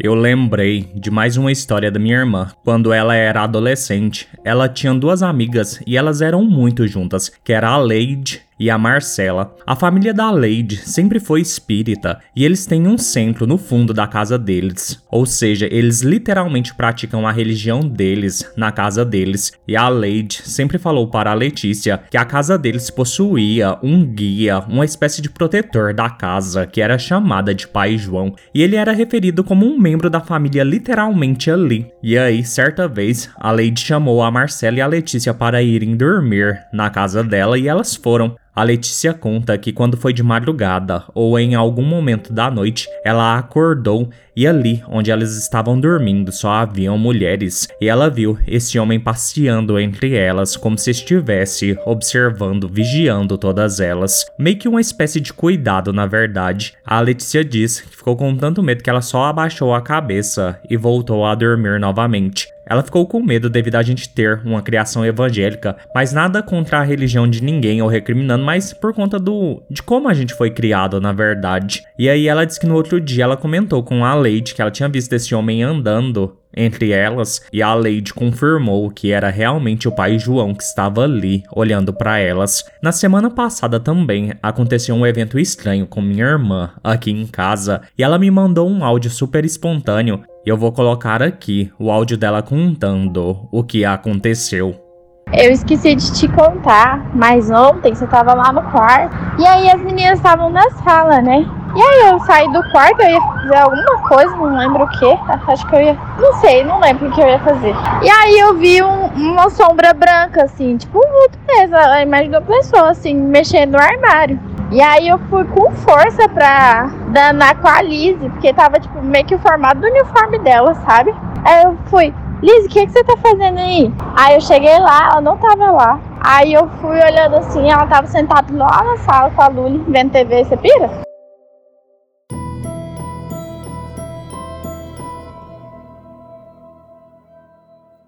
Eu lembrei de mais uma história da minha irmã. Quando ela era adolescente, ela tinha duas amigas e elas eram muito juntas, que era a Leide e a Marcela. A família da Lady sempre foi espírita e eles têm um centro no fundo da casa deles. Ou seja, eles literalmente praticam a religião deles na casa deles. E a Lady sempre falou para a Letícia que a casa deles possuía um guia, uma espécie de protetor da casa, que era chamada de Pai João. E ele era referido como um membro da família literalmente ali. E aí, certa vez, a Lady chamou a Marcela e a Letícia para irem dormir na casa dela e elas foram. A Letícia conta que quando foi de madrugada ou em algum momento da noite, ela acordou e ali onde elas estavam dormindo só haviam mulheres, e ela viu esse homem passeando entre elas como se estivesse observando, vigiando todas elas. Meio que uma espécie de cuidado, na verdade. A Letícia diz que ficou com tanto medo que ela só abaixou a cabeça e voltou a dormir novamente. Ela ficou com medo devido a gente ter uma criação evangélica, mas nada contra a religião de ninguém ou recriminando, mas por conta do de como a gente foi criado, na verdade. E aí ela disse que no outro dia ela comentou com a Leite que ela tinha visto esse homem andando entre elas, e a Lady confirmou que era realmente o pai João que estava ali, olhando para elas. Na semana passada também aconteceu um evento estranho com minha irmã aqui em casa, e ela me mandou um áudio super espontâneo eu vou colocar aqui o áudio dela contando o que aconteceu. Eu esqueci de te contar, mas ontem você tava lá no quarto e aí as meninas estavam na sala, né? E aí eu saí do quarto, eu ia fazer alguma coisa, não lembro o que. Acho que eu ia. Não sei, não lembro o que eu ia fazer. E aí eu vi um, uma sombra branca, assim, tipo um vulto mesmo, a imagem uma pessoa, assim, mexendo no armário. E aí eu fui com força pra danar com a Lizzie, porque tava tipo meio que o formato do uniforme dela, sabe? Aí eu fui, Liz, o que, que você tá fazendo aí? Aí eu cheguei lá, ela não tava lá. Aí eu fui olhando assim, ela tava sentada lá na sala com a Luli, vendo TV, você pira?